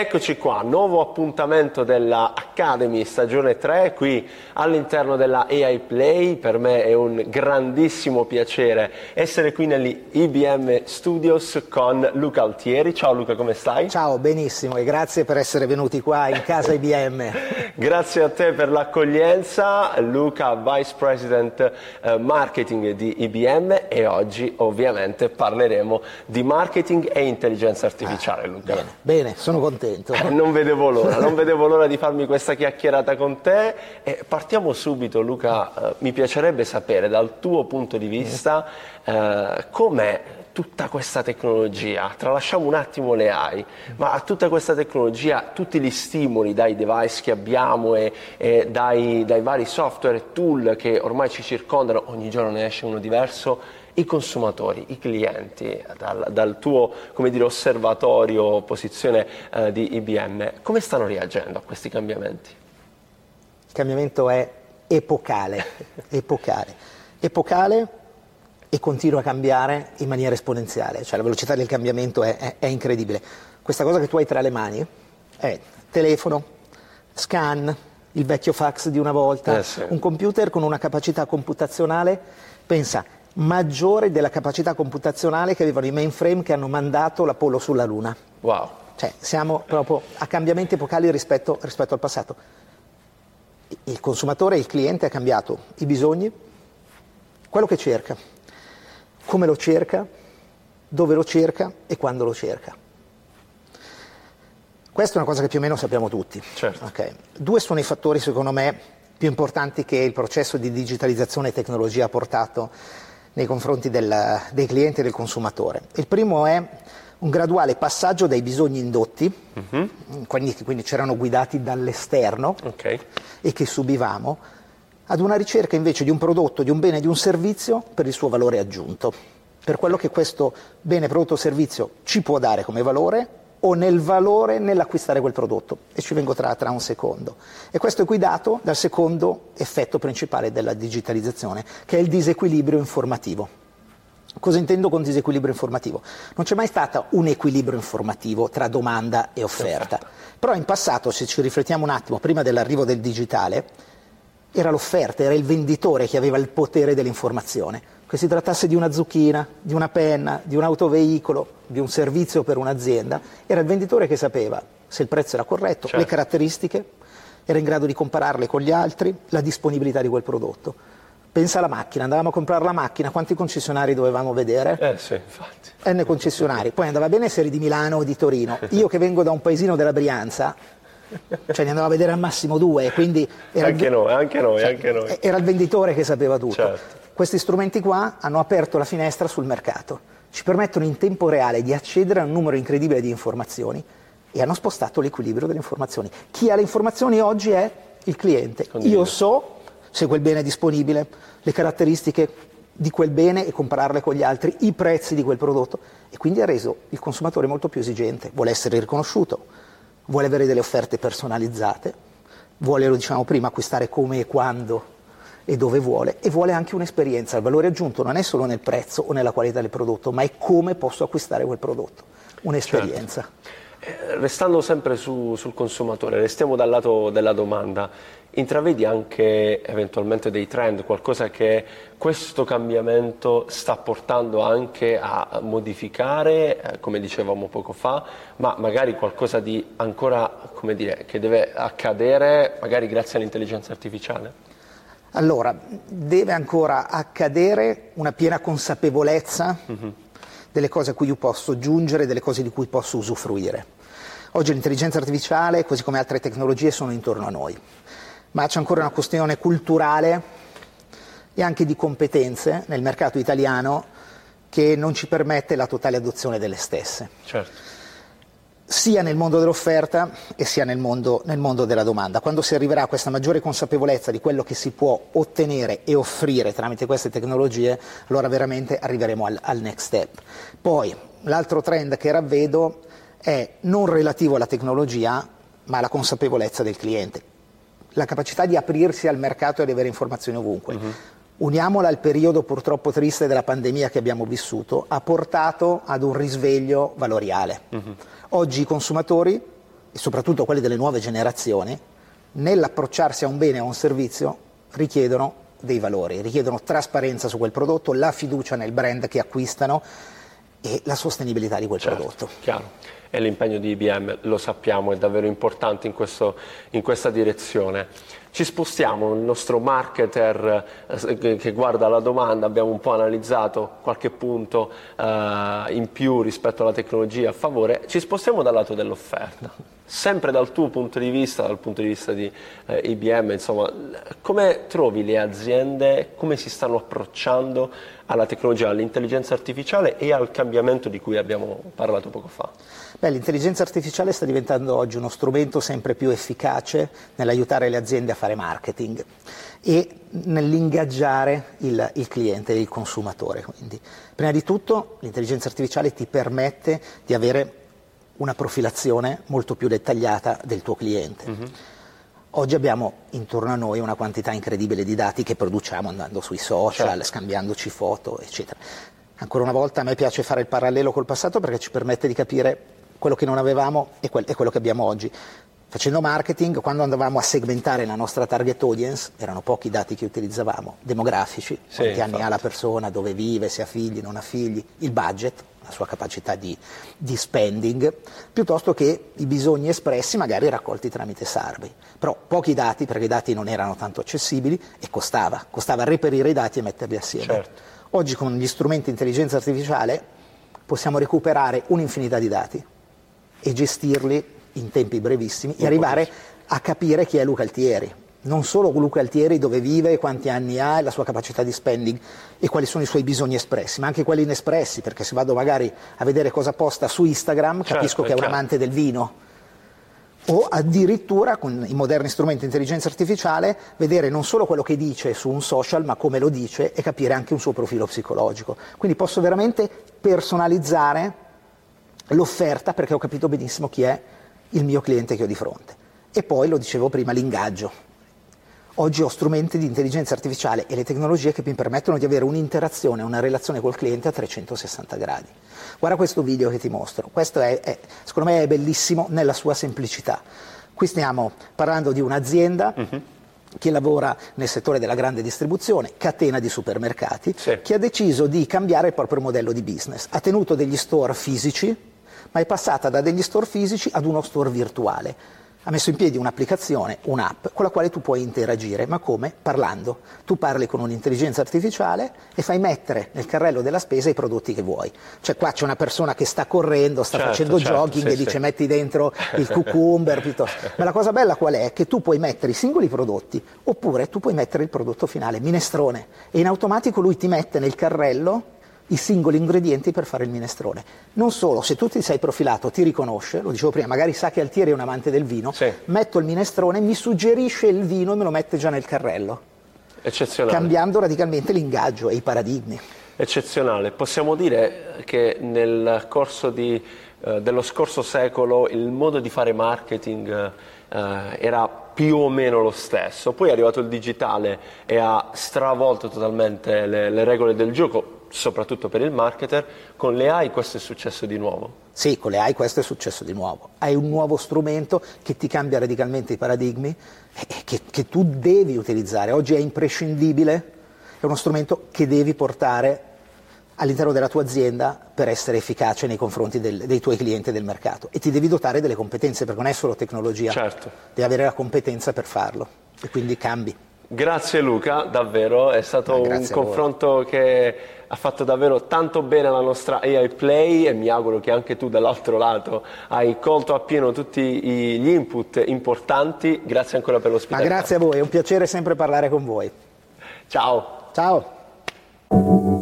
Eccoci qua, nuovo appuntamento della Academy stagione 3 qui all'interno della AI Play. Per me è un grandissimo piacere essere qui negli IBM Studios con Luca Altieri. Ciao Luca, come stai? Ciao, benissimo e grazie per essere venuti qua in casa IBM. grazie a te per l'accoglienza, Luca, Vice President eh, Marketing di IBM e oggi ovviamente parleremo di marketing e intelligenza artificiale, ah, Luca. Bene, bene, sono contento. Eh, non vedevo l'ora, non vedevo l'ora di farmi questa chiacchierata con te. E partiamo subito, Luca. Eh, mi piacerebbe sapere dal tuo punto di vista eh, com'è tutta questa tecnologia, tralasciamo un attimo le AI, ma a tutta questa tecnologia, tutti gli stimoli dai device che abbiamo e, e dai, dai vari software e tool che ormai ci circondano, ogni giorno ne esce uno diverso, i consumatori, i clienti, dal, dal tuo dire, osservatorio, posizione eh, di IBM, come stanno reagendo a questi cambiamenti? Il cambiamento è epocale, epocale, epocale e continua a cambiare in maniera esponenziale, cioè la velocità del cambiamento è, è, è incredibile. Questa cosa che tu hai tra le mani è telefono, scan, il vecchio fax di una volta, eh sì. un computer con una capacità computazionale, pensa, maggiore della capacità computazionale che avevano i mainframe che hanno mandato l'Apollo sulla Luna. Wow. Cioè, siamo proprio a cambiamenti epocali rispetto, rispetto al passato. Il consumatore, il cliente ha cambiato i bisogni, quello che cerca, come lo cerca, dove lo cerca e quando lo cerca. Questa è una cosa che più o meno sappiamo tutti. Certo. Okay. Due sono i fattori, secondo me, più importanti che il processo di digitalizzazione e tecnologia ha portato nei confronti del, dei clienti e del consumatore. Il primo è un graduale passaggio dai bisogni indotti, uh-huh. quindi, quindi, c'erano guidati dall'esterno okay. e che subivamo, ad una ricerca invece di un prodotto, di un bene, di un servizio per il suo valore aggiunto, per quello che questo bene, prodotto o servizio ci può dare come valore o nel valore nell'acquistare quel prodotto e ci vengo tra, tra, un secondo. E questo è guidato dal secondo effetto principale della digitalizzazione, che è il disequilibrio informativo. Cosa intendo con disequilibrio informativo? Non c'è mai stato un equilibrio informativo tra domanda e offerta, però in passato, se ci riflettiamo un attimo, prima dell'arrivo del digitale, era l'offerta, era il venditore che aveva il potere dell'informazione che si trattasse di una zucchina, di una penna, di un autoveicolo, di un servizio per un'azienda, era il venditore che sapeva se il prezzo era corretto, certo. le caratteristiche, era in grado di compararle con gli altri, la disponibilità di quel prodotto. Pensa alla macchina, andavamo a comprare la macchina, quanti concessionari dovevamo vedere? Eh sì, infatti. N concessionari. Poi andava bene essere di Milano o di Torino. Io che vengo da un paesino della Brianza, cioè ne andavo a vedere al massimo due, quindi era, anche il, noi, anche noi, cioè, anche noi. era il venditore che sapeva tutto. Certo. Questi strumenti qua hanno aperto la finestra sul mercato, ci permettono in tempo reale di accedere a un numero incredibile di informazioni e hanno spostato l'equilibrio delle informazioni. Chi ha le informazioni oggi è il cliente. Condivido. Io so se quel bene è disponibile, le caratteristiche di quel bene e compararle con gli altri, i prezzi di quel prodotto e quindi ha reso il consumatore molto più esigente, vuole essere riconosciuto, vuole avere delle offerte personalizzate, vuole, lo diciamo prima, acquistare come e quando e dove vuole e vuole anche un'esperienza. Il valore aggiunto non è solo nel prezzo o nella qualità del prodotto, ma è come posso acquistare quel prodotto, un'esperienza. Certo. Eh, restando sempre su, sul consumatore, restiamo dal lato della domanda, intravedi anche eventualmente dei trend, qualcosa che questo cambiamento sta portando anche a modificare, eh, come dicevamo poco fa, ma magari qualcosa di ancora, come dire, che deve accadere magari grazie all'intelligenza artificiale? Allora, deve ancora accadere una piena consapevolezza uh-huh. delle cose a cui io posso giungere, delle cose di cui posso usufruire. Oggi l'intelligenza artificiale, così come altre tecnologie, sono intorno a noi, ma c'è ancora una questione culturale e anche di competenze nel mercato italiano che non ci permette la totale adozione delle stesse. Certo sia nel mondo dell'offerta e sia nel mondo, nel mondo, della domanda. Quando si arriverà a questa maggiore consapevolezza di quello che si può ottenere e offrire tramite queste tecnologie, allora veramente arriveremo al, al next step. Poi, l'altro trend che ravvedo è non relativo alla tecnologia, ma alla consapevolezza del cliente. La capacità di aprirsi al mercato e di avere informazioni ovunque. Uh-huh uniamola al periodo purtroppo triste della pandemia che abbiamo vissuto, ha portato ad un risveglio valoriale. Uh-huh. Oggi i consumatori e soprattutto quelli delle nuove generazioni, nell'approcciarsi a un bene o a un servizio, richiedono dei valori, richiedono trasparenza su quel prodotto, la fiducia nel brand che acquistano e la sostenibilità di quel certo, prodotto. Chiaro. E l'impegno di IBM, lo sappiamo, è davvero importante in, questo, in questa direzione. Ci spostiamo, il nostro marketer eh, che guarda la domanda, abbiamo un po' analizzato qualche punto eh, in più rispetto alla tecnologia a favore, ci spostiamo dal lato dell'offerta. Sempre dal tuo punto di vista, dal punto di vista di eh, IBM, insomma, come trovi le aziende, come si stanno approcciando alla tecnologia, all'intelligenza artificiale e al cambiamento di cui abbiamo parlato poco fa? Beh, l'intelligenza artificiale sta diventando oggi uno strumento sempre più efficace nell'aiutare le aziende a fare marketing e nell'ingaggiare il, il cliente, il consumatore. Quindi, prima di tutto l'intelligenza artificiale ti permette di avere una profilazione molto più dettagliata del tuo cliente. Mm-hmm. Oggi abbiamo intorno a noi una quantità incredibile di dati che produciamo andando sui social, certo. scambiandoci foto, eccetera. Ancora una volta a me piace fare il parallelo col passato perché ci permette di capire quello che non avevamo e, quel, e quello che abbiamo oggi. Facendo marketing, quando andavamo a segmentare la nostra target audience, erano pochi i dati che utilizzavamo, demografici, sì, quanti infatti. anni ha la persona, dove vive, se ha figli, non ha figli, il budget, la sua capacità di, di, spending, piuttosto che i bisogni espressi magari raccolti tramite Sarvey. Però pochi dati, perché i dati non erano tanto accessibili e costava, costava reperire i dati e metterli assieme. Certo. Oggi con gli strumenti di intelligenza artificiale possiamo recuperare un'infinità di dati e gestirli in tempi brevissimi e arrivare a capire chi è Luca Altieri. Non solo Luca Altieri dove vive, quanti anni ha e la sua capacità di spending e quali sono i suoi bisogni espressi, ma anche quelli inespressi, perché se vado magari a vedere cosa posta su Instagram certo, capisco che è un amante del vino. O addirittura con i moderni strumenti di intelligenza artificiale vedere non solo quello che dice su un social, ma come lo dice e capire anche un suo profilo psicologico. Quindi posso veramente personalizzare l'offerta perché ho capito benissimo chi è il mio cliente che ho di fronte. E poi, lo dicevo prima, l'ingaggio. Oggi ho strumenti di intelligenza artificiale e le tecnologie che mi permettono di avere un'interazione, una relazione col cliente a 360 gradi. Guarda questo video che ti mostro, questo è, è, secondo me è bellissimo nella sua semplicità. Qui stiamo parlando di un'azienda uh-huh. che lavora nel settore della grande distribuzione, catena di supermercati, sì. che ha deciso di cambiare il proprio modello di business. Ha tenuto degli store fisici, ma è passata da degli store fisici ad uno store virtuale. Ha messo in piedi un'applicazione, un'app con la quale tu puoi interagire, ma come? Parlando. Tu parli con un'intelligenza artificiale e fai mettere nel carrello della spesa i prodotti che vuoi. Cioè qua c'è una persona che sta correndo, sta certo, facendo certo, jogging sì, e dice sì. metti dentro il cucumber piuttosto. Ma la cosa bella qual è? Che tu puoi mettere i singoli prodotti oppure tu puoi mettere il prodotto finale, minestrone, e in automatico lui ti mette nel carrello i singoli ingredienti per fare il minestrone. Non solo, se tu ti sei profilato, ti riconosce, lo dicevo prima, magari sa che Altieri è un amante del vino, sì. metto il minestrone, mi suggerisce il vino e me lo mette già nel carrello. Eccezionale. Cambiando radicalmente l'ingaggio e i paradigmi. Eccezionale. Possiamo dire che nel corso di, eh, dello scorso secolo il modo di fare marketing eh, era più o meno lo stesso, poi è arrivato il digitale e ha stravolto totalmente le, le regole del gioco, soprattutto per il marketer, con le AI questo è successo di nuovo. Sì, con le AI questo è successo di nuovo. Hai un nuovo strumento che ti cambia radicalmente i paradigmi e che, che tu devi utilizzare. Oggi è imprescindibile, è uno strumento che devi portare all'interno della tua azienda per essere efficace nei confronti del, dei tuoi clienti e del mercato e ti devi dotare delle competenze perché non è solo tecnologia, certo. devi avere la competenza per farlo e quindi cambi. Grazie Luca, davvero, è stato ah, un confronto che ha fatto davvero tanto bene alla nostra AI Play e mi auguro che anche tu dall'altro lato hai colto appieno tutti gli input importanti. Grazie ancora per l'ospitalità. Ma grazie a voi, è un piacere sempre parlare con voi. Ciao. Ciao.